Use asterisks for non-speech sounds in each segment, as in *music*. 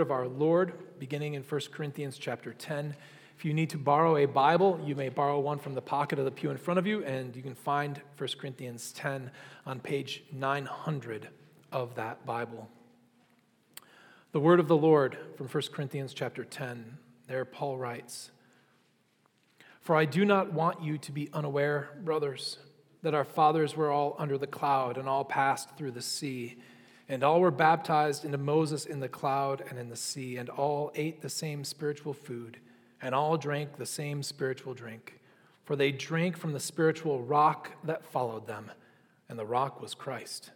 of our Lord, beginning in 1 Corinthians chapter 10. If you need to borrow a Bible, you may borrow one from the pocket of the pew in front of you, and you can find 1 Corinthians 10 on page 900 of that Bible. The word of the Lord from 1 Corinthians chapter 10. There, Paul writes For I do not want you to be unaware, brothers, that our fathers were all under the cloud and all passed through the sea and all were baptized into Moses in the cloud and in the sea, and all ate the same spiritual food, and all drank the same spiritual drink. For they drank from the spiritual rock that followed them, and the rock was Christ.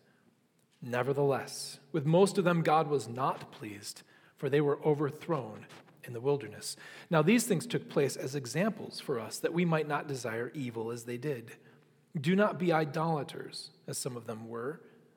Nevertheless, with most of them God was not pleased, for they were overthrown in the wilderness. Now, these things took place as examples for us, that we might not desire evil as they did. Do not be idolaters, as some of them were.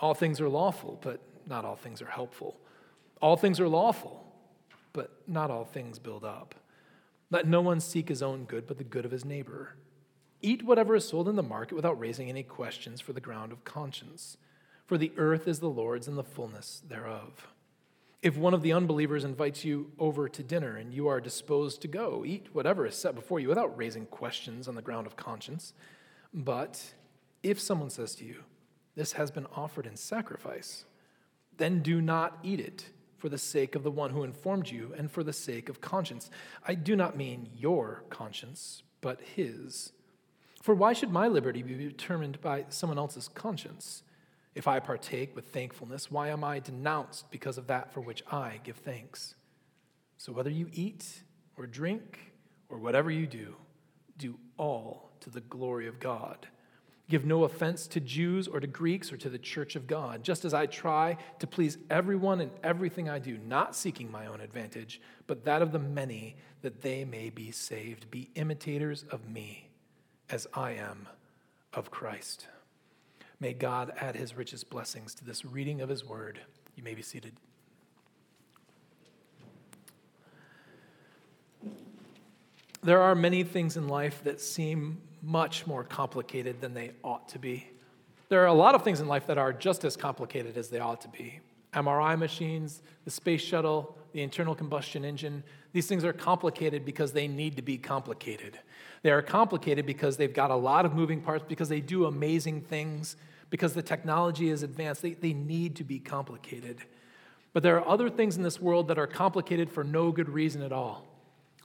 All things are lawful, but not all things are helpful. All things are lawful, but not all things build up. Let no one seek his own good, but the good of his neighbor. Eat whatever is sold in the market without raising any questions for the ground of conscience, for the earth is the Lord's and the fullness thereof. If one of the unbelievers invites you over to dinner and you are disposed to go, eat whatever is set before you without raising questions on the ground of conscience. But if someone says to you, This has been offered in sacrifice, then do not eat it for the sake of the one who informed you and for the sake of conscience. I do not mean your conscience, but his. For why should my liberty be determined by someone else's conscience? If I partake with thankfulness, why am I denounced because of that for which I give thanks? So whether you eat or drink or whatever you do, do all to the glory of God. Give no offense to Jews or to Greeks or to the church of God, just as I try to please everyone in everything I do, not seeking my own advantage, but that of the many, that they may be saved. Be imitators of me, as I am of Christ. May God add his richest blessings to this reading of his word. You may be seated. There are many things in life that seem much more complicated than they ought to be. There are a lot of things in life that are just as complicated as they ought to be. MRI machines, the space shuttle, the internal combustion engine, these things are complicated because they need to be complicated. They are complicated because they've got a lot of moving parts, because they do amazing things, because the technology is advanced. They, they need to be complicated. But there are other things in this world that are complicated for no good reason at all.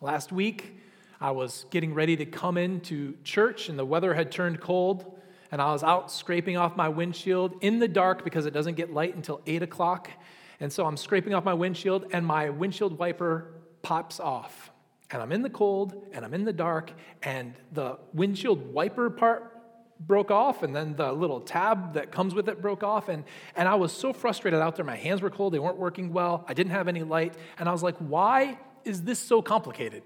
Last week, I was getting ready to come into church, and the weather had turned cold, and I was out scraping off my windshield in the dark because it doesn't get light until 8 o'clock. And so I'm scraping off my windshield, and my windshield wiper pops off. And I'm in the cold, and I'm in the dark, and the windshield wiper part broke off, and then the little tab that comes with it broke off. And, and I was so frustrated out there. My hands were cold, they weren't working well, I didn't have any light. And I was like, why is this so complicated?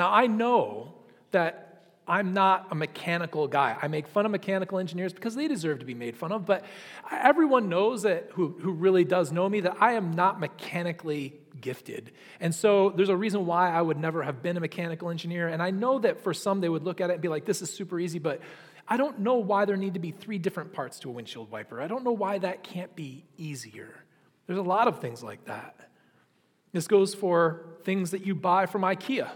Now, I know that I'm not a mechanical guy. I make fun of mechanical engineers because they deserve to be made fun of, but everyone knows that who, who really does know me that I am not mechanically gifted. And so there's a reason why I would never have been a mechanical engineer. And I know that for some they would look at it and be like, this is super easy, but I don't know why there need to be three different parts to a windshield wiper. I don't know why that can't be easier. There's a lot of things like that. This goes for things that you buy from IKEA.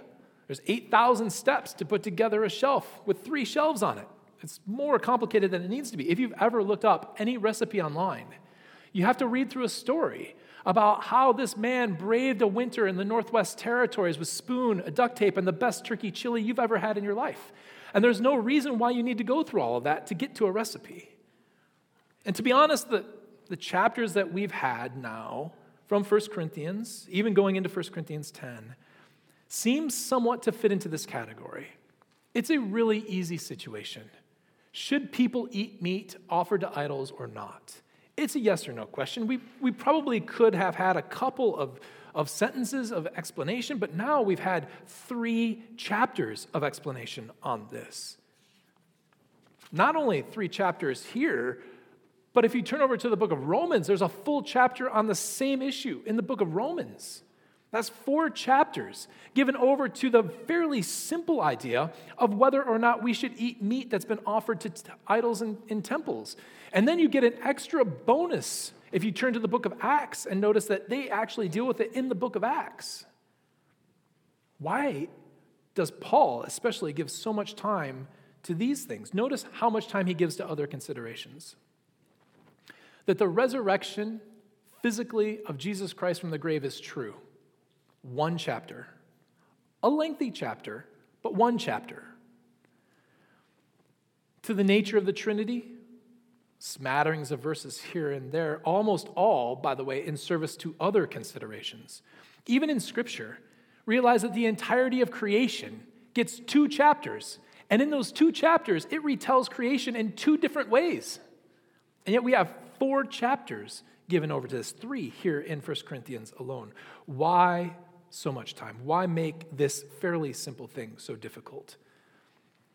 There's 8,000 steps to put together a shelf with three shelves on it. It's more complicated than it needs to be. If you've ever looked up any recipe online, you have to read through a story about how this man braved a winter in the Northwest Territories with spoon, a duct tape, and the best turkey chili you've ever had in your life. And there's no reason why you need to go through all of that to get to a recipe. And to be honest, the, the chapters that we've had now from 1 Corinthians, even going into 1 Corinthians 10, seems somewhat to fit into this category. It's a really easy situation. Should people eat meat offered to idols or not? It's a yes or no question. We, we probably could have had a couple of of sentences of explanation, but now we've had three chapters of explanation on this. Not only three chapters here, but if you turn over to the book of Romans, there's a full chapter on the same issue in the book of Romans. That's four chapters given over to the fairly simple idea of whether or not we should eat meat that's been offered to t- idols in, in temples. And then you get an extra bonus if you turn to the book of Acts and notice that they actually deal with it in the book of Acts. Why does Paul especially give so much time to these things? Notice how much time he gives to other considerations. That the resurrection physically of Jesus Christ from the grave is true. One chapter. A lengthy chapter, but one chapter. To the nature of the Trinity, smatterings of verses here and there, almost all, by the way, in service to other considerations. Even in Scripture, realize that the entirety of creation gets two chapters. And in those two chapters, it retells creation in two different ways. And yet we have four chapters given over to this, three here in 1 Corinthians alone. Why so much time? Why make this fairly simple thing so difficult?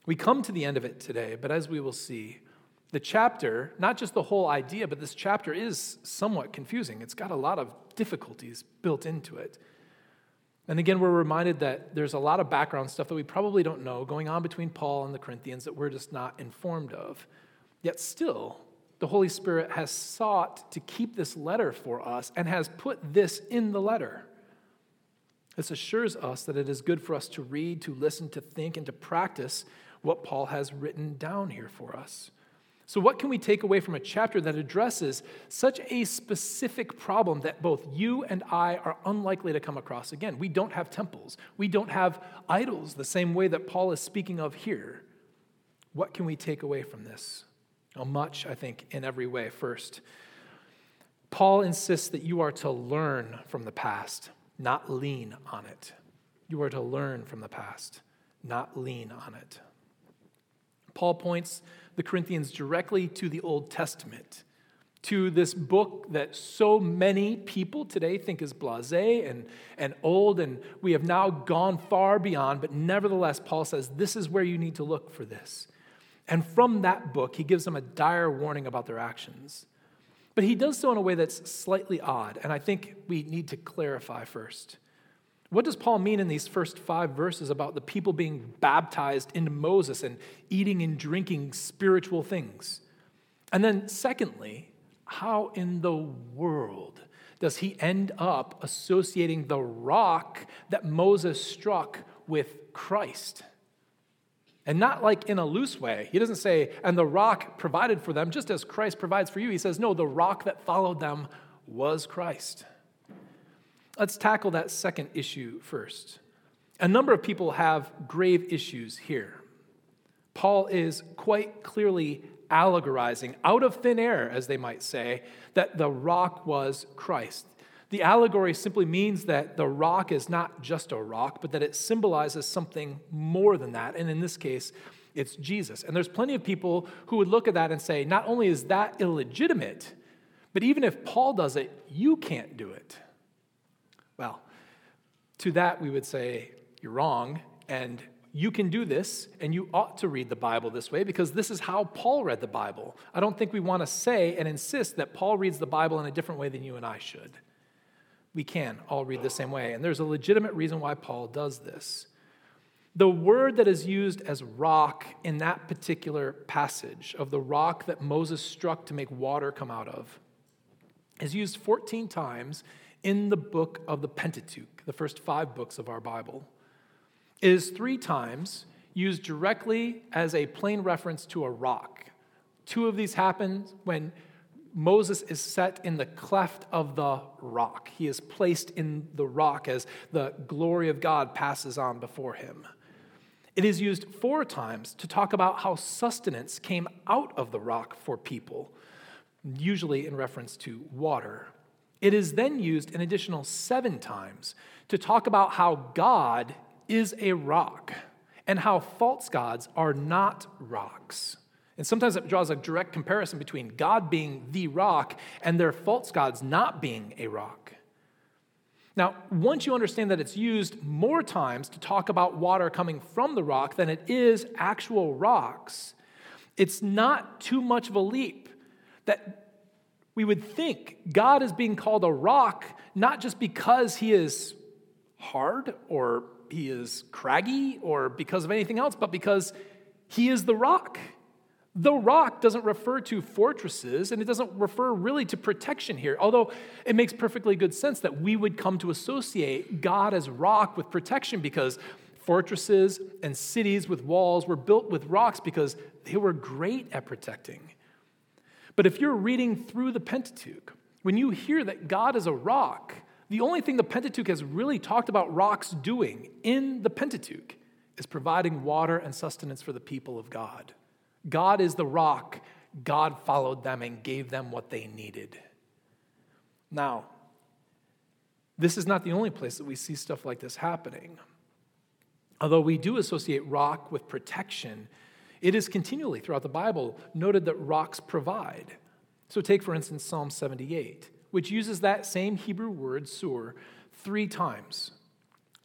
We come to the end of it today, but as we will see, the chapter, not just the whole idea, but this chapter is somewhat confusing. It's got a lot of difficulties built into it. And again, we're reminded that there's a lot of background stuff that we probably don't know going on between Paul and the Corinthians that we're just not informed of. Yet still, the Holy Spirit has sought to keep this letter for us and has put this in the letter. This assures us that it is good for us to read, to listen, to think, and to practice what Paul has written down here for us. So, what can we take away from a chapter that addresses such a specific problem that both you and I are unlikely to come across again? We don't have temples, we don't have idols the same way that Paul is speaking of here. What can we take away from this? Well, much, I think, in every way. First, Paul insists that you are to learn from the past, not lean on it. You are to learn from the past, not lean on it. Paul points the Corinthians directly to the Old Testament, to this book that so many people today think is blase and, and old, and we have now gone far beyond. But nevertheless, Paul says this is where you need to look for this. And from that book, he gives them a dire warning about their actions. But he does so in a way that's slightly odd, and I think we need to clarify first. What does Paul mean in these first five verses about the people being baptized into Moses and eating and drinking spiritual things? And then, secondly, how in the world does he end up associating the rock that Moses struck with Christ? And not like in a loose way. He doesn't say, and the rock provided for them, just as Christ provides for you. He says, no, the rock that followed them was Christ. Let's tackle that second issue first. A number of people have grave issues here. Paul is quite clearly allegorizing out of thin air, as they might say, that the rock was Christ. The allegory simply means that the rock is not just a rock, but that it symbolizes something more than that. And in this case, it's Jesus. And there's plenty of people who would look at that and say, not only is that illegitimate, but even if Paul does it, you can't do it. Well, to that we would say, you're wrong, and you can do this, and you ought to read the Bible this way because this is how Paul read the Bible. I don't think we want to say and insist that Paul reads the Bible in a different way than you and I should. We can all read the same way, and there's a legitimate reason why Paul does this. The word that is used as rock in that particular passage of the rock that Moses struck to make water come out of is used 14 times in the book of the Pentateuch, the first five books of our Bible. It is three times used directly as a plain reference to a rock. Two of these happen when Moses is set in the cleft of the rock. He is placed in the rock as the glory of God passes on before him. It is used four times to talk about how sustenance came out of the rock for people, usually in reference to water. It is then used an additional seven times to talk about how God is a rock and how false gods are not rocks. And sometimes it draws a direct comparison between God being the rock and their false gods not being a rock. Now, once you understand that it's used more times to talk about water coming from the rock than it is actual rocks, it's not too much of a leap that we would think God is being called a rock not just because he is hard or he is craggy or because of anything else, but because he is the rock. The rock doesn't refer to fortresses and it doesn't refer really to protection here, although it makes perfectly good sense that we would come to associate God as rock with protection because fortresses and cities with walls were built with rocks because they were great at protecting. But if you're reading through the Pentateuch, when you hear that God is a rock, the only thing the Pentateuch has really talked about rocks doing in the Pentateuch is providing water and sustenance for the people of God. God is the rock. God followed them and gave them what they needed. Now, this is not the only place that we see stuff like this happening. Although we do associate rock with protection, it is continually throughout the Bible noted that rocks provide. So, take for instance Psalm 78 which uses that same Hebrew word, sur, three times.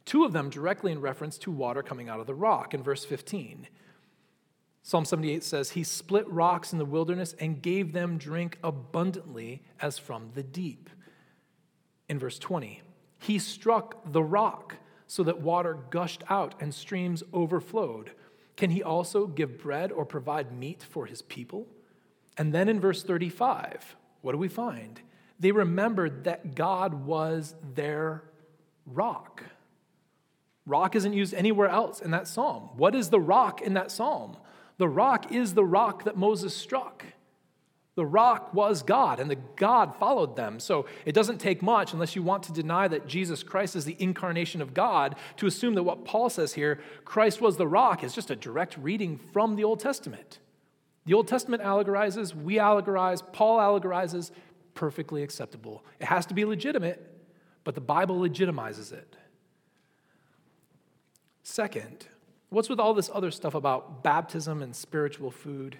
Two of them directly in reference to water coming out of the rock in verse 15. Psalm 78 says, He split rocks in the wilderness and gave them drink abundantly as from the deep. In verse 20, He struck the rock so that water gushed out and streams overflowed. Can He also give bread or provide meat for His people? And then in verse 35, what do we find? They remembered that God was their rock. Rock isn't used anywhere else in that psalm. What is the rock in that psalm? The rock is the rock that Moses struck. The rock was God, and the God followed them. So it doesn't take much, unless you want to deny that Jesus Christ is the incarnation of God, to assume that what Paul says here, Christ was the rock, is just a direct reading from the Old Testament. The Old Testament allegorizes, we allegorize, Paul allegorizes, perfectly acceptable. It has to be legitimate, but the Bible legitimizes it. Second, what's with all this other stuff about baptism and spiritual food?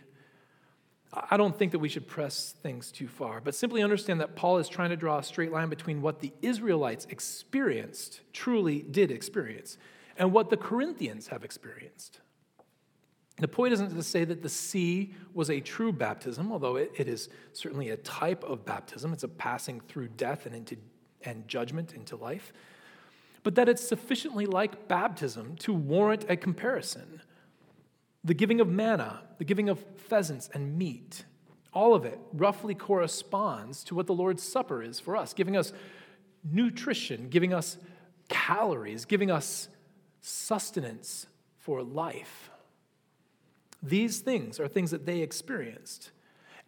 I don't think that we should press things too far, but simply understand that Paul is trying to draw a straight line between what the Israelites experienced, truly did experience, and what the Corinthians have experienced. The point isn't to say that the sea was a true baptism, although it, it is certainly a type of baptism. It's a passing through death and into and judgment into life, but that it's sufficiently like baptism to warrant a comparison. The giving of manna, the giving of pheasants and meat, all of it roughly corresponds to what the Lord's Supper is for us, giving us nutrition, giving us calories, giving us sustenance for life. These things are things that they experienced.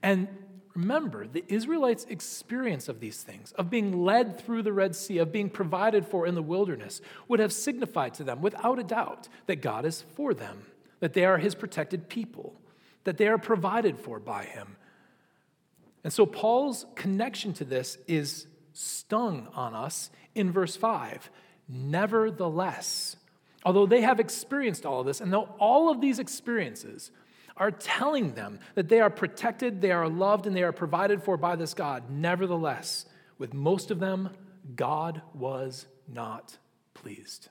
And remember, the Israelites' experience of these things, of being led through the Red Sea, of being provided for in the wilderness, would have signified to them, without a doubt, that God is for them, that they are his protected people, that they are provided for by him. And so Paul's connection to this is stung on us in verse 5. Nevertheless, Although they have experienced all of this, and though all of these experiences are telling them that they are protected, they are loved, and they are provided for by this God, nevertheless, with most of them, God was not pleased.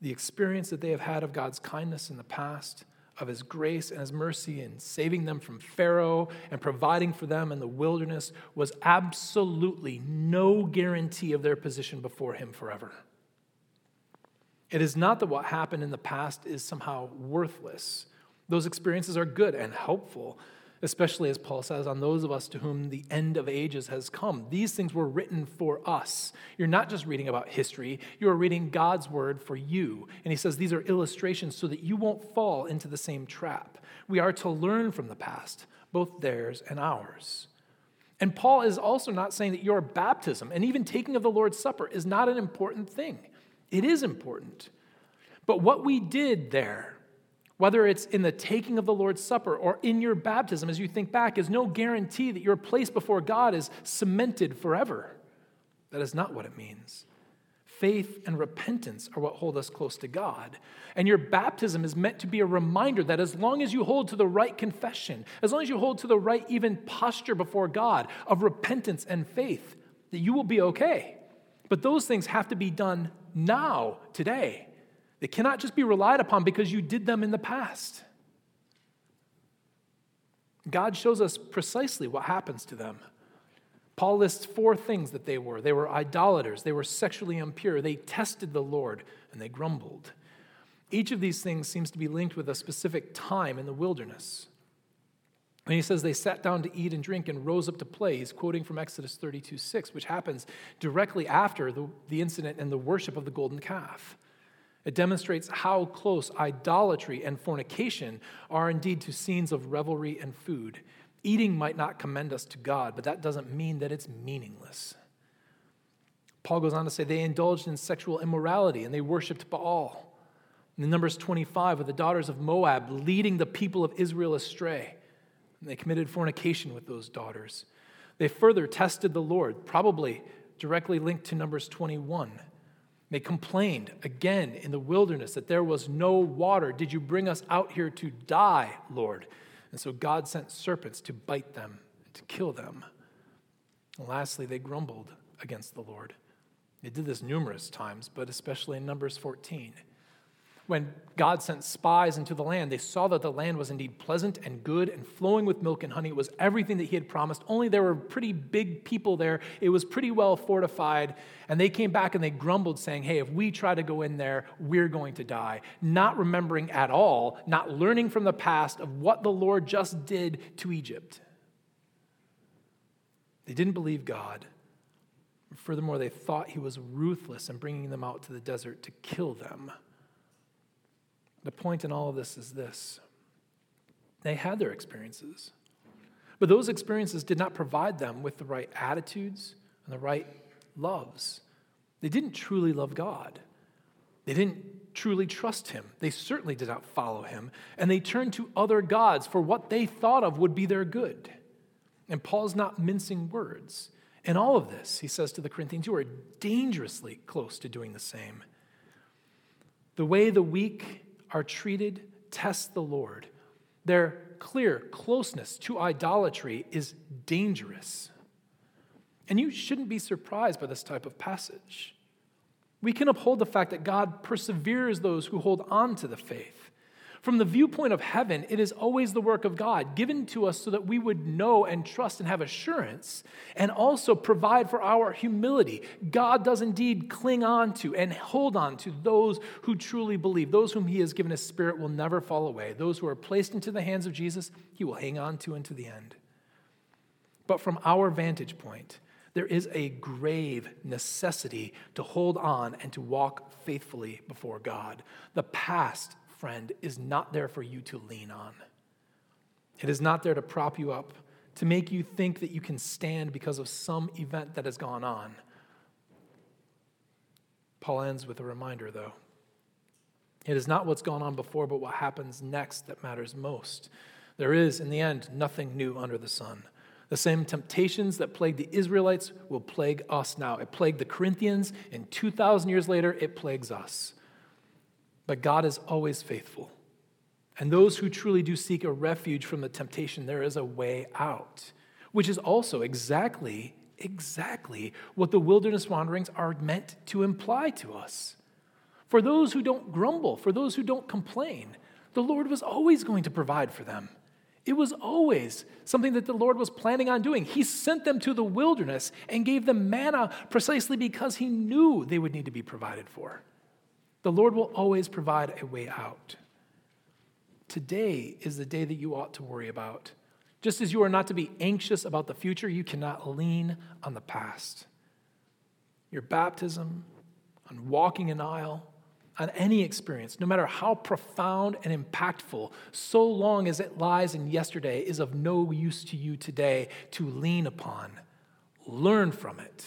The experience that they have had of God's kindness in the past of his grace and his mercy in saving them from Pharaoh and providing for them in the wilderness was absolutely no guarantee of their position before him forever. It is not that what happened in the past is somehow worthless. Those experiences are good and helpful, especially as Paul says, on those of us to whom the end of ages has come. These things were written for us. You're not just reading about history, you're reading God's word for you. And he says these are illustrations so that you won't fall into the same trap. We are to learn from the past, both theirs and ours. And Paul is also not saying that your baptism and even taking of the Lord's Supper is not an important thing. It is important. But what we did there, whether it's in the taking of the Lord's Supper or in your baptism, as you think back, is no guarantee that your place before God is cemented forever. That is not what it means. Faith and repentance are what hold us close to God. And your baptism is meant to be a reminder that as long as you hold to the right confession, as long as you hold to the right even posture before God of repentance and faith, that you will be okay. But those things have to be done now, today. They cannot just be relied upon because you did them in the past. God shows us precisely what happens to them. Paul lists four things that they were they were idolaters, they were sexually impure, they tested the Lord, and they grumbled. Each of these things seems to be linked with a specific time in the wilderness. And he says they sat down to eat and drink and rose up to play. He's quoting from Exodus 32 6, which happens directly after the, the incident and the worship of the golden calf. It demonstrates how close idolatry and fornication are indeed to scenes of revelry and food. Eating might not commend us to God, but that doesn't mean that it's meaningless. Paul goes on to say they indulged in sexual immorality and they worshiped Baal. In Numbers 25, with the daughters of Moab leading the people of Israel astray, they committed fornication with those daughters. They further tested the Lord, probably directly linked to Numbers 21. They complained again in the wilderness that there was no water. Did you bring us out here to die, Lord? And so God sent serpents to bite them, to kill them. And lastly, they grumbled against the Lord. They did this numerous times, but especially in Numbers 14 when God sent spies into the land, they saw that the land was indeed pleasant and good and flowing with milk and honey. It was everything that He had promised, only there were pretty big people there. It was pretty well fortified. And they came back and they grumbled, saying, Hey, if we try to go in there, we're going to die. Not remembering at all, not learning from the past of what the Lord just did to Egypt. They didn't believe God. Furthermore, they thought He was ruthless in bringing them out to the desert to kill them. The point in all of this is this they had their experiences, but those experiences did not provide them with the right attitudes and the right loves. They didn't truly love God. They didn't truly trust Him. They certainly did not follow Him. And they turned to other gods for what they thought of would be their good. And Paul's not mincing words. In all of this, he says to the Corinthians, you are dangerously close to doing the same. The way the weak are treated test the Lord. Their clear closeness to idolatry is dangerous. And you shouldn't be surprised by this type of passage. We can uphold the fact that God perseveres those who hold on to the faith. From the viewpoint of heaven, it is always the work of God given to us so that we would know and trust and have assurance and also provide for our humility. God does indeed cling on to and hold on to those who truly believe. Those whom He has given His Spirit will never fall away. Those who are placed into the hands of Jesus, He will hang on to unto the end. But from our vantage point, there is a grave necessity to hold on and to walk faithfully before God. The past friend, is not there for you to lean on. It is not there to prop you up, to make you think that you can stand because of some event that has gone on. Paul ends with a reminder, though. It is not what's gone on before, but what happens next that matters most. There is, in the end, nothing new under the sun. The same temptations that plagued the Israelites will plague us now. It plagued the Corinthians, and 2,000 years later, it plagues us. But God is always faithful. And those who truly do seek a refuge from the temptation, there is a way out, which is also exactly, exactly what the wilderness wanderings are meant to imply to us. For those who don't grumble, for those who don't complain, the Lord was always going to provide for them. It was always something that the Lord was planning on doing. He sent them to the wilderness and gave them manna precisely because He knew they would need to be provided for. The Lord will always provide a way out. Today is the day that you ought to worry about. Just as you are not to be anxious about the future, you cannot lean on the past. Your baptism, on walking an aisle, on any experience, no matter how profound and impactful, so long as it lies in yesterday, is of no use to you today to lean upon. Learn from it.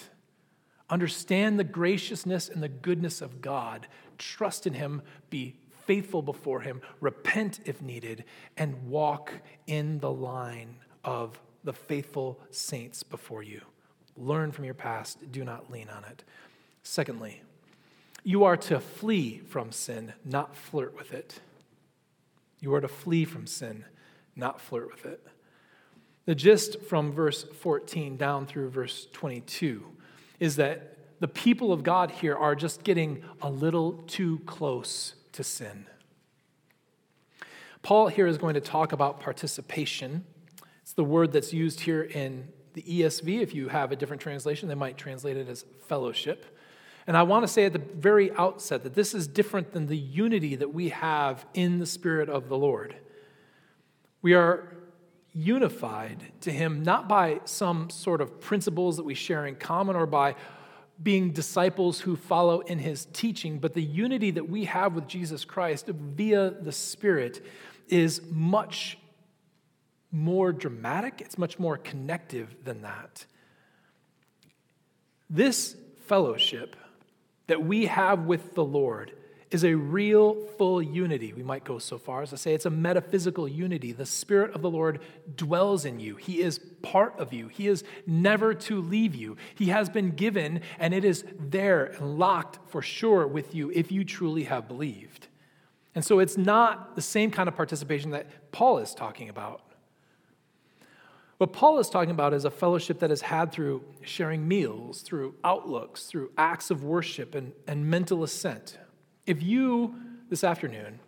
Understand the graciousness and the goodness of God. Trust in Him. Be faithful before Him. Repent if needed. And walk in the line of the faithful saints before you. Learn from your past. Do not lean on it. Secondly, you are to flee from sin, not flirt with it. You are to flee from sin, not flirt with it. The gist from verse 14 down through verse 22 is that the people of God here are just getting a little too close to sin. Paul here is going to talk about participation. It's the word that's used here in the ESV. If you have a different translation, they might translate it as fellowship. And I want to say at the very outset that this is different than the unity that we have in the Spirit of the Lord. We are unified to Him not by some sort of principles that we share in common or by being disciples who follow in His teaching, but the unity that we have with Jesus Christ via the Spirit is much more dramatic, it's much more connective than that. This fellowship that we have with the Lord is a real full unity. We might go so far as to say it's a metaphysical unity. The Spirit of the Lord dwells in you, He is part of you, He is never to leave you. He has been given, and it is there and locked for sure with you if you truly have believed. And so it's not the same kind of participation that Paul is talking about. What Paul is talking about is a fellowship that is had through sharing meals, through outlooks, through acts of worship and, and mental assent. If you, this afternoon,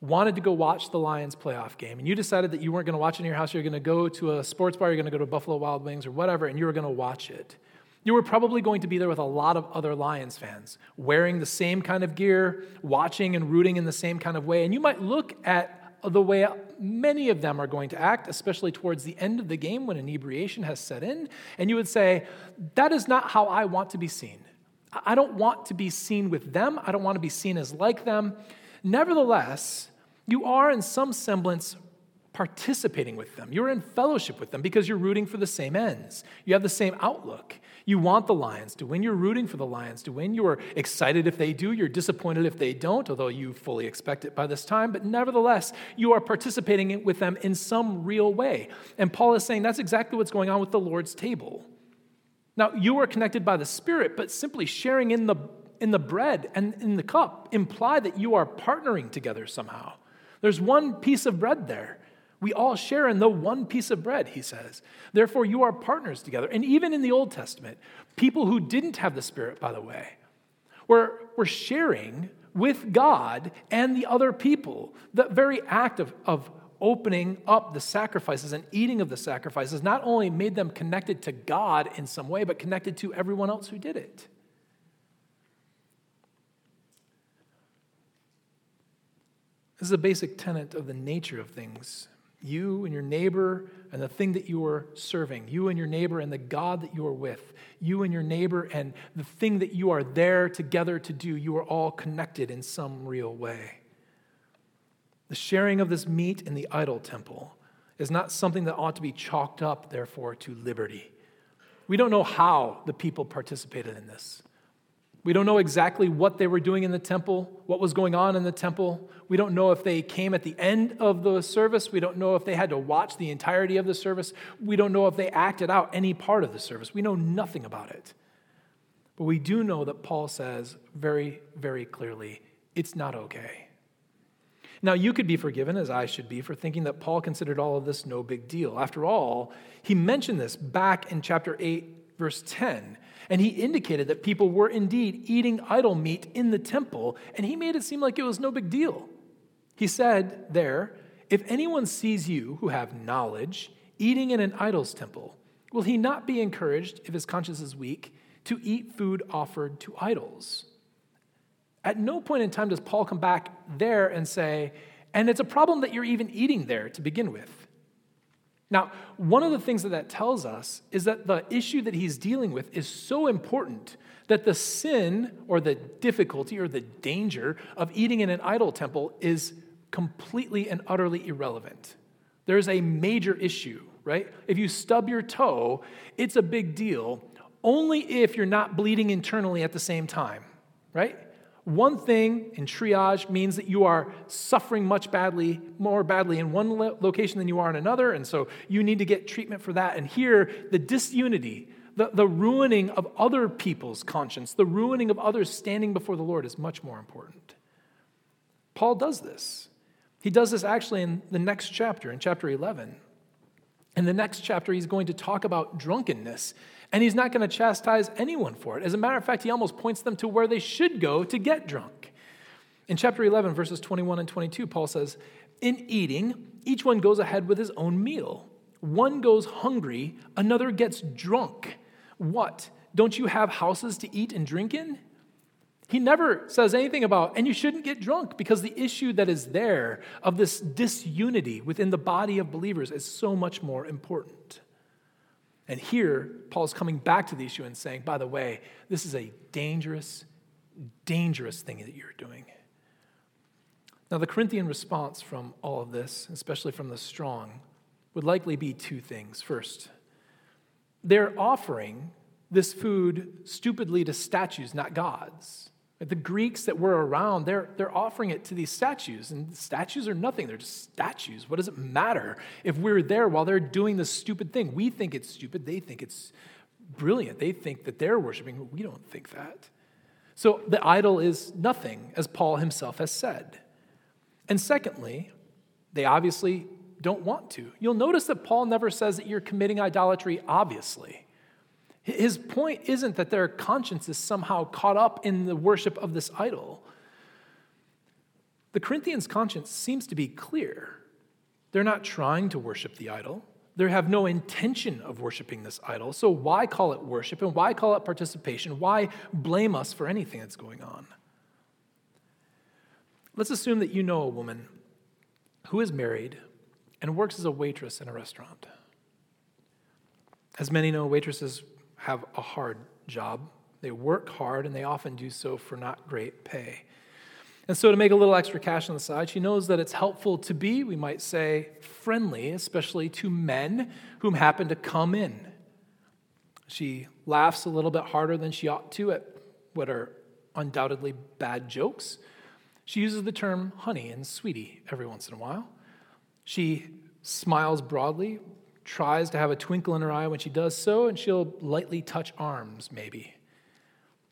wanted to go watch the Lions playoff game and you decided that you weren't going to watch it in your house, you're going to go to a sports bar, you're going to go to Buffalo Wild Wings or whatever, and you were going to watch it, you were probably going to be there with a lot of other Lions fans, wearing the same kind of gear, watching and rooting in the same kind of way. And you might look at the way many of them are going to act, especially towards the end of the game when inebriation has set in. And you would say, That is not how I want to be seen. I don't want to be seen with them. I don't want to be seen as like them. Nevertheless, you are in some semblance participating with them. You're in fellowship with them because you're rooting for the same ends. You have the same outlook. You want the Lions to win. You're rooting for the Lions to win. You're excited if they do. You're disappointed if they don't, although you fully expect it by this time. But nevertheless, you are participating with them in some real way. And Paul is saying that's exactly what's going on with the Lord's table. Now, you are connected by the Spirit, but simply sharing in the, in the bread and in the cup imply that you are partnering together somehow. There's one piece of bread there. We all share in the one piece of bread, he says. Therefore, you are partners together. And even in the Old Testament, people who didn't have the Spirit, by the way, were, were sharing with God and the other people. The very act of, of opening up the sacrifices and eating of the sacrifices not only made them connected to God in some way, but connected to everyone else who did it. This is a basic tenet of the nature of things you and your neighbor and the thing that you are serving, you and your neighbor and the God that you are with, you and your neighbor and the thing that you are there together to do, you are all connected in some real way. The sharing of this meat in the idol temple is not something that ought to be chalked up, therefore, to liberty. We don't know how the people participated in this. We don't know exactly what they were doing in the temple, what was going on in the temple. We don't know if they came at the end of the service. We don't know if they had to watch the entirety of the service. We don't know if they acted out any part of the service. We know nothing about it. But we do know that Paul says very, very clearly it's not okay. Now, you could be forgiven, as I should be, for thinking that Paul considered all of this no big deal. After all, he mentioned this back in chapter 8, verse 10. And he indicated that people were indeed eating idol meat in the temple, and he made it seem like it was no big deal. He said there, If anyone sees you who have knowledge eating in an idol's temple, will he not be encouraged, if his conscience is weak, to eat food offered to idols? At no point in time does Paul come back there and say, and it's a problem that you're even eating there to begin with. Now, one of the things that that tells us is that the issue that he's dealing with is so important that the sin or the difficulty or the danger of eating in an idol temple is completely and utterly irrelevant. There's a major issue, right? If you stub your toe, it's a big deal, only if you're not bleeding internally at the same time, right? One thing in triage means that you are suffering much badly, more badly in one lo- location than you are in another, and so you need to get treatment for that. And here, the disunity, the, the ruining of other people's conscience, the ruining of others standing before the Lord is much more important. Paul does this. He does this actually in the next chapter, in chapter 11. In the next chapter, he's going to talk about drunkenness and he's not going to chastise anyone for it. As a matter of fact, he almost points them to where they should go to get drunk. In chapter 11, verses 21 and 22, Paul says, In eating, each one goes ahead with his own meal. One goes hungry, another gets drunk. What? Don't you have houses to eat and drink in? He never says anything about, and you shouldn't get drunk because the issue that is there of this disunity within the body of believers is so much more important. And here, Paul's coming back to the issue and saying, by the way, this is a dangerous, dangerous thing that you're doing. Now, the Corinthian response from all of this, especially from the strong, would likely be two things. First, they're offering this food stupidly to statues, not gods. The Greeks that were around, they're, they're offering it to these statues, and statues are nothing. They're just statues. What does it matter if we're there while they're doing this stupid thing? We think it's stupid. They think it's brilliant. They think that they're worshiping. We don't think that. So the idol is nothing, as Paul himself has said. And secondly, they obviously don't want to. You'll notice that Paul never says that you're committing idolatry, obviously. His point isn't that their conscience is somehow caught up in the worship of this idol. The Corinthians' conscience seems to be clear. They're not trying to worship the idol. They have no intention of worshiping this idol. So why call it worship and why call it participation? Why blame us for anything that's going on? Let's assume that you know a woman who is married and works as a waitress in a restaurant. As many know, waitresses have a hard job. They work hard and they often do so for not great pay. And so, to make a little extra cash on the side, she knows that it's helpful to be, we might say, friendly, especially to men whom happen to come in. She laughs a little bit harder than she ought to at what are undoubtedly bad jokes. She uses the term honey and sweetie every once in a while. She smiles broadly tries to have a twinkle in her eye when she does so, and she'll lightly touch arms, maybe.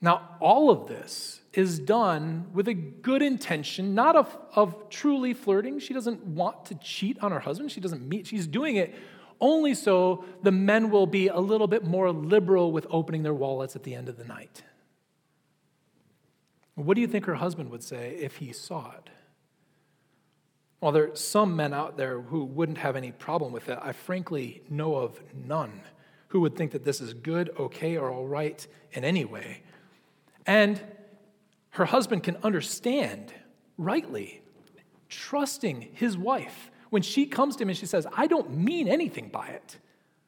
Now, all of this is done with a good intention, not of, of truly flirting. She doesn't want to cheat on her husband. She doesn't meet, she's doing it only so the men will be a little bit more liberal with opening their wallets at the end of the night. What do you think her husband would say if he saw it? While there are some men out there who wouldn't have any problem with it, I frankly know of none who would think that this is good, okay, or all right in any way. And her husband can understand rightly, trusting his wife when she comes to him and she says, I don't mean anything by it.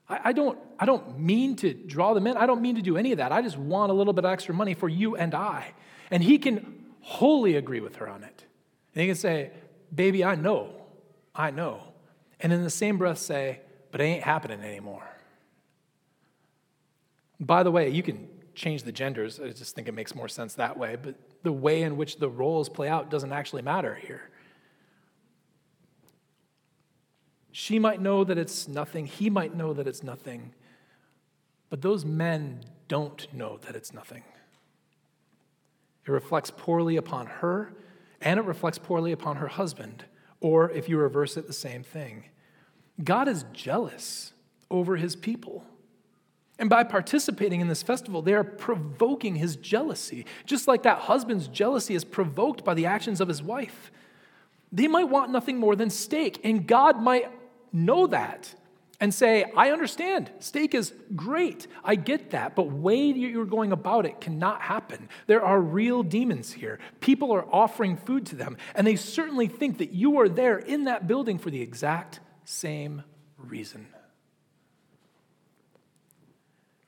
I, I, don't, I don't mean to draw them in. I don't mean to do any of that. I just want a little bit of extra money for you and I. And he can wholly agree with her on it. And he can say, Baby, I know. I know. And in the same breath say, But it ain't happening anymore. By the way, you can change the genders. I just think it makes more sense that way. But the way in which the roles play out doesn't actually matter here. She might know that it's nothing, he might know that it's nothing, but those men don't know that it's nothing. It reflects poorly upon her, and it reflects poorly upon her husband, or if you reverse it, the same thing. God is jealous over his people. And by participating in this festival, they are provoking his jealousy, just like that husband's jealousy is provoked by the actions of his wife. They might want nothing more than steak, and God might know that and say, I understand, steak is great, I get that, but way you're going about it cannot happen. There are real demons here. People are offering food to them, and they certainly think that you are there in that building for the exact same reason.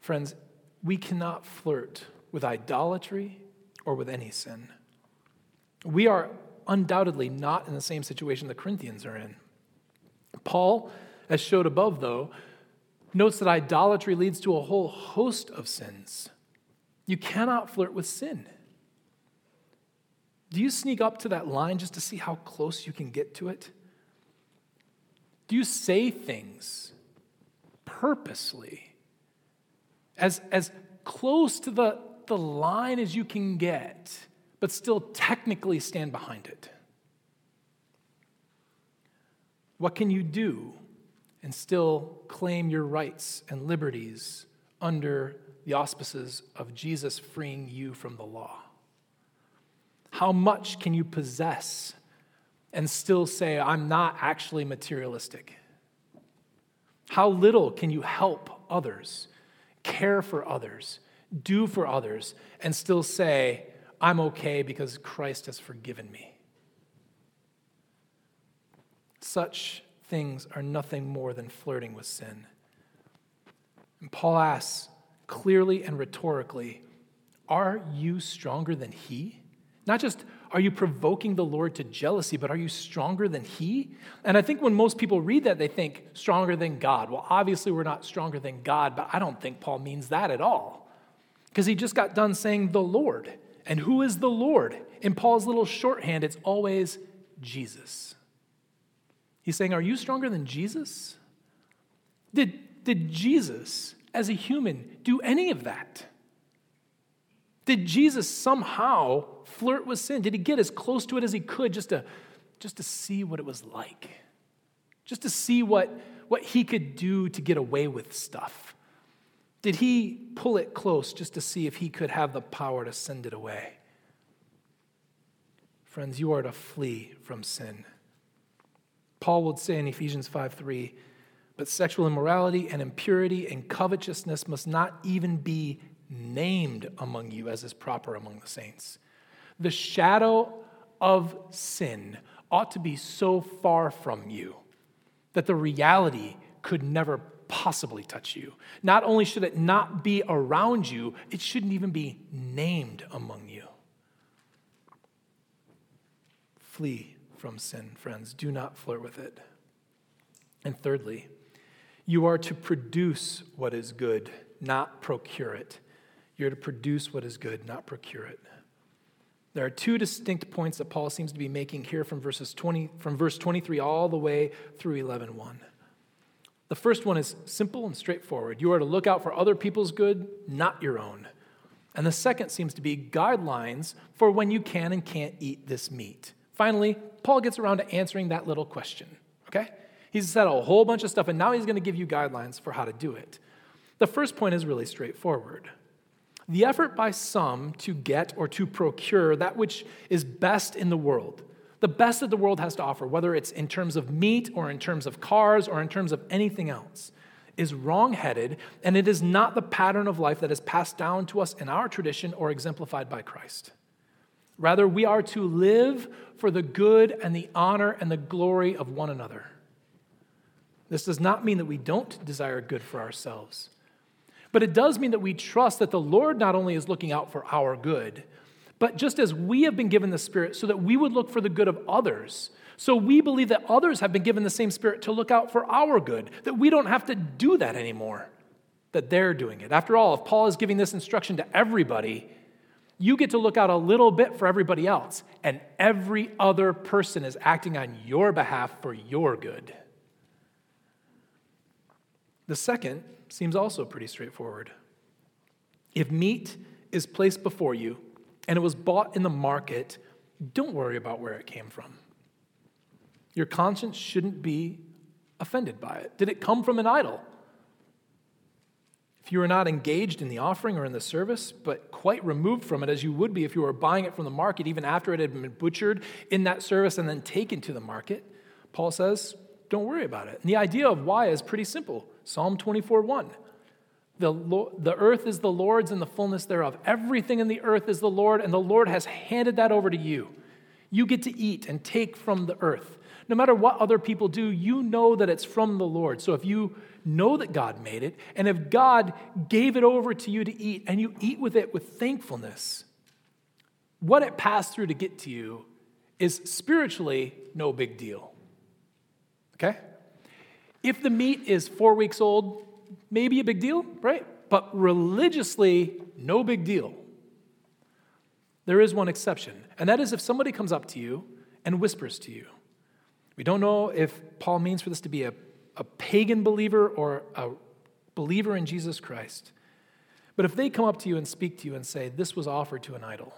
Friends, we cannot flirt with idolatry or with any sin. We are undoubtedly not in the same situation the Corinthians are in. Paul, as showed above, though, notes that idolatry leads to a whole host of sins. You cannot flirt with sin. Do you sneak up to that line just to see how close you can get to it? Do you say things purposely as, as close to the, the line as you can get, but still technically stand behind it? What can you do and still claim your rights and liberties under the auspices of Jesus freeing you from the law? How much can you possess and still say, I'm not actually materialistic? How little can you help others, care for others, do for others, and still say, I'm okay because Christ has forgiven me? Such things are nothing more than flirting with sin. And Paul asks clearly and rhetorically Are you stronger than he? Not just are you provoking the Lord to jealousy, but are you stronger than he? And I think when most people read that, they think stronger than God. Well, obviously, we're not stronger than God, but I don't think Paul means that at all. Because he just got done saying the Lord. And who is the Lord? In Paul's little shorthand, it's always Jesus. He's saying, Are you stronger than Jesus? Did, did Jesus, as a human, do any of that? Did Jesus somehow flirt with sin? Did he get as close to it as he could just to, just to see what it was like? Just to see what, what he could do to get away with stuff? Did he pull it close just to see if he could have the power to send it away? Friends, you are to flee from sin. Paul would say in Ephesians 5 3, but sexual immorality and impurity and covetousness must not even be named among you as is proper among the saints. The shadow of sin ought to be so far from you that the reality could never possibly touch you. Not only should it not be around you, it shouldn't even be named among you. Flee from sin, friends. Do not flirt with it. And thirdly, you are to produce what is good, not procure it. You're to produce what is good, not procure it. There are two distinct points that Paul seems to be making here from verses 20 from verse 23 all the way through 11:1. The first one is simple and straightforward. You are to look out for other people's good, not your own. And the second seems to be guidelines for when you can and can't eat this meat. Finally, Paul gets around to answering that little question, okay? He's said a whole bunch of stuff, and now he's going to give you guidelines for how to do it. The first point is really straightforward. The effort by some to get or to procure that which is best in the world, the best that the world has to offer, whether it's in terms of meat or in terms of cars or in terms of anything else, is wrongheaded, and it is not the pattern of life that is passed down to us in our tradition or exemplified by Christ. Rather, we are to live for the good and the honor and the glory of one another. This does not mean that we don't desire good for ourselves, but it does mean that we trust that the Lord not only is looking out for our good, but just as we have been given the Spirit so that we would look for the good of others, so we believe that others have been given the same Spirit to look out for our good, that we don't have to do that anymore. that they're doing it. After all, if Paul is giving this instruction to everybody, you get to look out a little bit for everybody else, and every other person is acting on your behalf for your good. The second seems also pretty straightforward. If meat is placed before you and it was bought in the market, don't worry about where it came from. Your conscience shouldn't be offended by it. Did it come from an idol? If you are not engaged in the offering or in the service, but quite removed from it as you would be if you were buying it from the market, even after it had been butchered in that service and then taken to the market, Paul says, don't worry about it. And the idea of why is pretty simple Psalm 24 1. The, the earth is the Lord's and the fullness thereof. Everything in the earth is the Lord, and the Lord has handed that over to you. You get to eat and take from the earth. No matter what other people do, you know that it's from the Lord. So if you know that God made it, and if God gave it over to you to eat, and you eat with it with thankfulness, what it passed through to get to you is spiritually no big deal. Okay? If the meat is four weeks old, maybe a big deal, right? But religiously, no big deal. There is one exception, and that is if somebody comes up to you and whispers to you. We don't know if Paul means for this to be a, a pagan believer or a believer in Jesus Christ. But if they come up to you and speak to you and say, This was offered to an idol,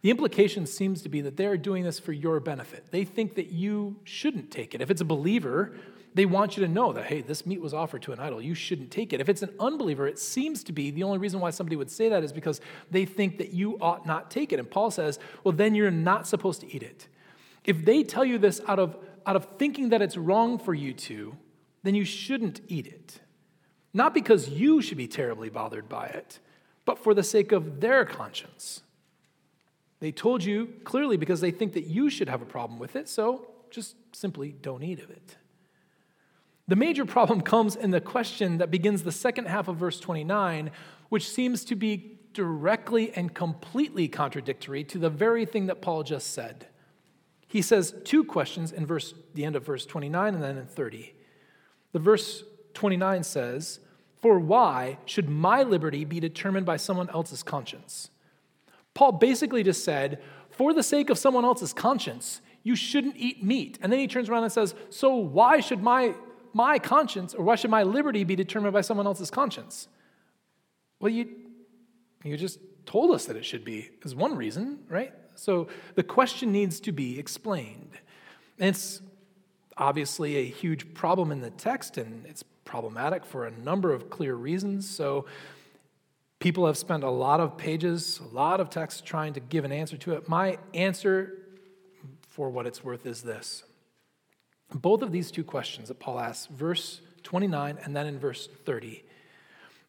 the implication seems to be that they're doing this for your benefit. They think that you shouldn't take it. If it's a believer, they want you to know that, hey, this meat was offered to an idol. You shouldn't take it. If it's an unbeliever, it seems to be the only reason why somebody would say that is because they think that you ought not take it. And Paul says, well, then you're not supposed to eat it. If they tell you this out of, out of thinking that it's wrong for you to, then you shouldn't eat it. Not because you should be terribly bothered by it, but for the sake of their conscience. They told you clearly because they think that you should have a problem with it, so just simply don't eat of it. The major problem *laughs* comes in the question that begins the second half of verse 29, which seems to be directly and completely contradictory to the very thing that Paul just said. He says two questions in verse, the end of verse 29 and then in 30. The verse 29 says, For why should my liberty be determined by someone else's conscience? Paul basically just said, for the sake of someone else's conscience, you shouldn't eat meat. And then he turns around and says, so why should my, my conscience or why should my liberty be determined by someone else's conscience? Well, you, you just told us that it should be, is one reason, right? So the question needs to be explained. And it's obviously a huge problem in the text, and it's problematic for a number of clear reasons. So People have spent a lot of pages, a lot of text trying to give an answer to it. My answer, for what it's worth, is this. Both of these two questions that Paul asks, verse 29 and then in verse 30,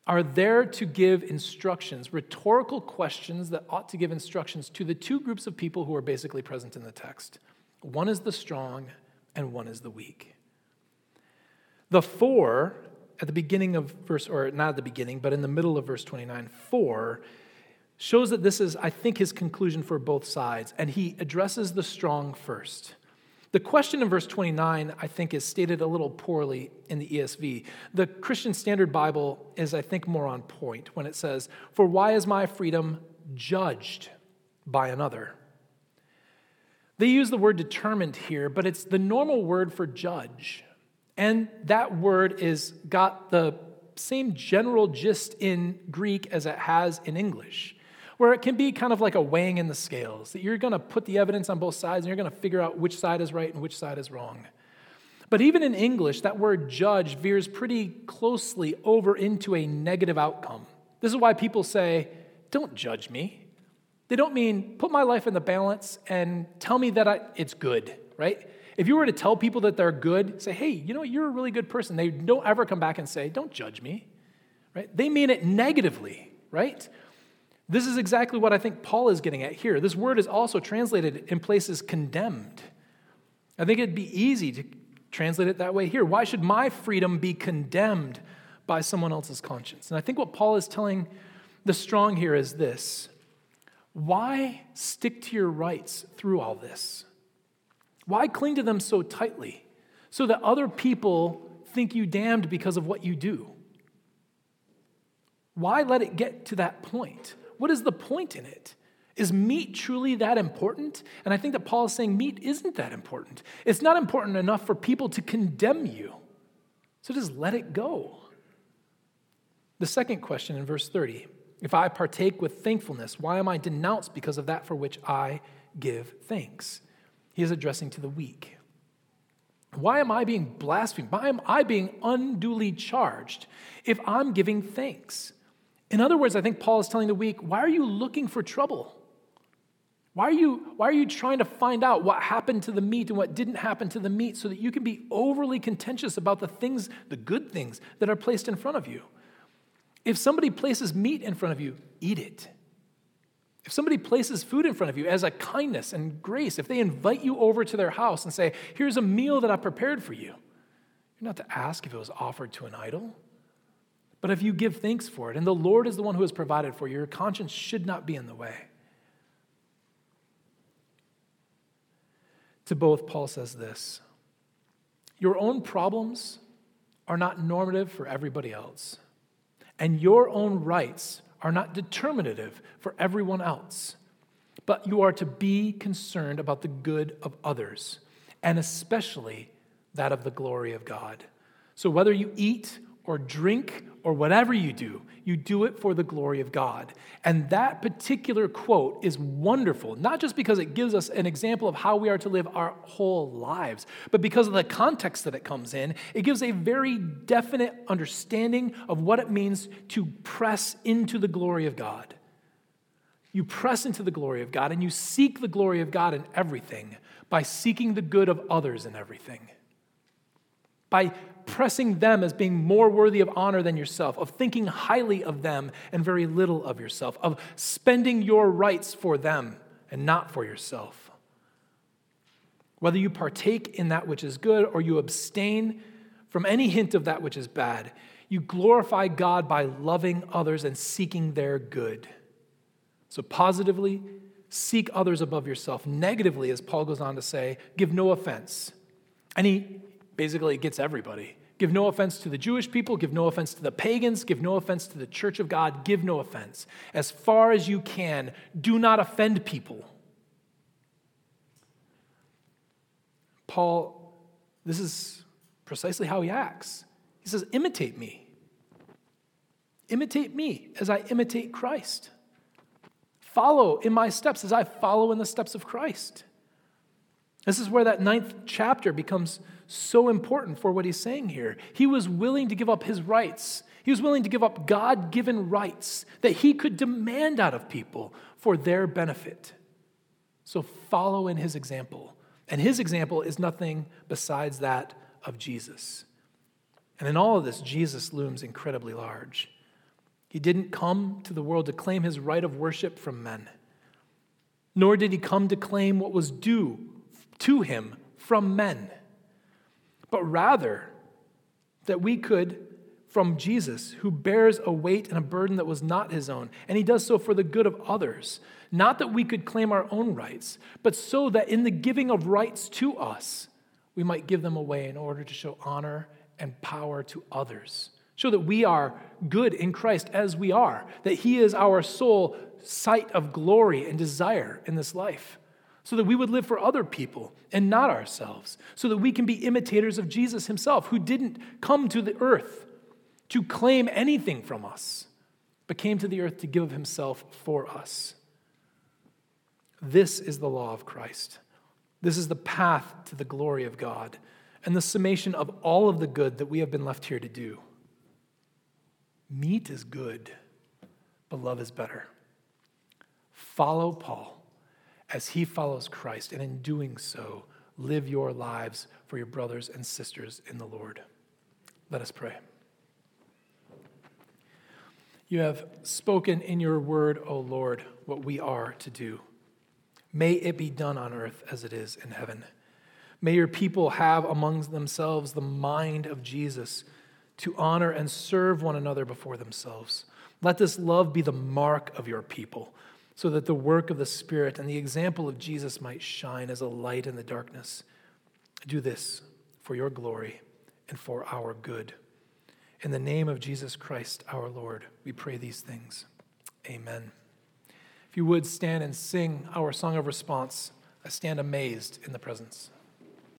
are there to give instructions, rhetorical questions that ought to give instructions to the two groups of people who are basically present in the text. One is the strong, and one is the weak. The four at the beginning of verse, or not at the beginning, but in the middle of verse 29, 4, shows that this is, I think, his conclusion for both sides, and he addresses the strong first. The question in verse 29, I think, is stated a little poorly in the ESV. The Christian Standard Bible is, I think, more on point when it says, For why is my freedom judged by another? They use the word determined here, but it's the normal word for judge. And that word is got the same general gist in Greek as it has in English, where it can be kind of like a weighing in the scales, that you're going to put the evidence on both sides and you're going to figure out which side is right and which side is wrong. But even in English, that word judge veers pretty closely over into a negative outcome. This is why people say, don't judge me. They don't mean put my life in the balance and tell me that I, it's good, right? If you were to tell people that they're good, say, hey, you know, you're a really good person, they don't ever come back and say, don't judge me, right? They mean it negatively, right? This is exactly what I think Paul is getting at here. This word is also translated in places condemned. I think it'd be easy to translate it that way here. Why should my freedom be condemned by someone else's conscience? And I think what Paul is telling the strong here is this why stick to your rights through all this? Why cling to them so tightly? So that other people think you damned because of what you do. Why let it get to that point? What is the point in it? Is meat truly that important? And I think that Paul is saying meat isn't that important. It's not important enough for people to condemn you. So just let it go. The second question in verse 30 If I partake with thankfulness, why am I denounced because of that for which I give thanks? He is addressing to the weak. Why am I being blasphemed? Why am I being unduly charged if I'm giving thanks? In other words, I think Paul is telling the weak, why are you looking for trouble? Why are, you, why are you trying to find out what happened to the meat and what didn't happen to the meat so that you can be overly contentious about the things, the good things that are placed in front of you? If somebody places meat in front of you, eat it. If somebody places food in front of you as a kindness and grace, if they invite you over to their house and say, Here's a meal that I prepared for you, you're not to ask if it was offered to an idol. But if you give thanks for it, and the Lord is the one who has provided for you, your conscience should not be in the way. To both, Paul says this Your own problems are not normative for everybody else and your own rights are not determinative for everyone else, but you are to be concerned about the good of others, and especially that of the glory of God. So whether you eat or drink or whatever you do, you do it for the glory of God. And that particular quote is wonderful, not just because it gives us an example of how we are to live our whole lives, but because of the context that it comes in. It gives a very definite understanding of what it means to press into the glory of God. You press into the glory of God and you seek the glory of God in everything by seeking the good of others in everything. By pressing them as being more worthy of honor than yourself, of thinking highly of them and very little of yourself, of spending your rights for them and not for yourself. Whether you partake in that which is good or you abstain from any hint of that which is bad, you glorify God by loving others and seeking their good. So, positively, seek others above yourself. Negatively, as Paul goes on to say, give no offense. And he basically gets everybody. Give no offense to the Jewish people, give no offense to the pagans, give no offense to the church of God, give no offense. As far as you can, do not offend people. Paul, this is precisely how he acts. He says, Imitate me. Imitate me as I imitate Christ. Follow in my steps as I follow in the steps of Christ. This is where that ninth chapter becomes so important for what he's saying here. He was willing to give up his rights. He was willing to give up God given rights that he could demand out of people for their benefit. So follow in his example. And his example is nothing besides that of Jesus. And in all of this, Jesus looms incredibly large. He didn't come to the world to claim his right of worship from men, nor did he come to claim what was due to him from men but rather that we could, from Jesus, who bears a weight and a burden that was not his own, and he does so for the good of others, not that we could claim our own rights, but so that in the giving of rights to us, we might give them away in order to show honor and power to others. Show that we are good in Christ as we are, that He is our sole sight of glory and desire in this life so that we would live for other people and not ourselves, so that we can be imitators of Jesus himself, who didn't come to the earth to claim anything from us, but came to the earth to give of himself for us. This is the law of Christ. This is the path to the glory of God and the summation of all of the good that we have been left here to do. Meat is good, but love is better. Follow Paul as he follows Christ, and in doing so, live your lives for your brothers and sisters in the Lord. Let us pray. You have spoken in your word, O Lord, what we are to do. May it be done on earth as it is in heaven. May your people have among themselves the mind of Jesus to honor and serve one another before themselves. Let this love be the mark of your people so that the work of the Spirit and the example of Jesus might shine as a light in the darkness. Do this for your glory and for our good. In the name of Jesus Christ our Lord, we pray these things. Amen. If you would stand and sing our song of response, I stand amazed in the presence.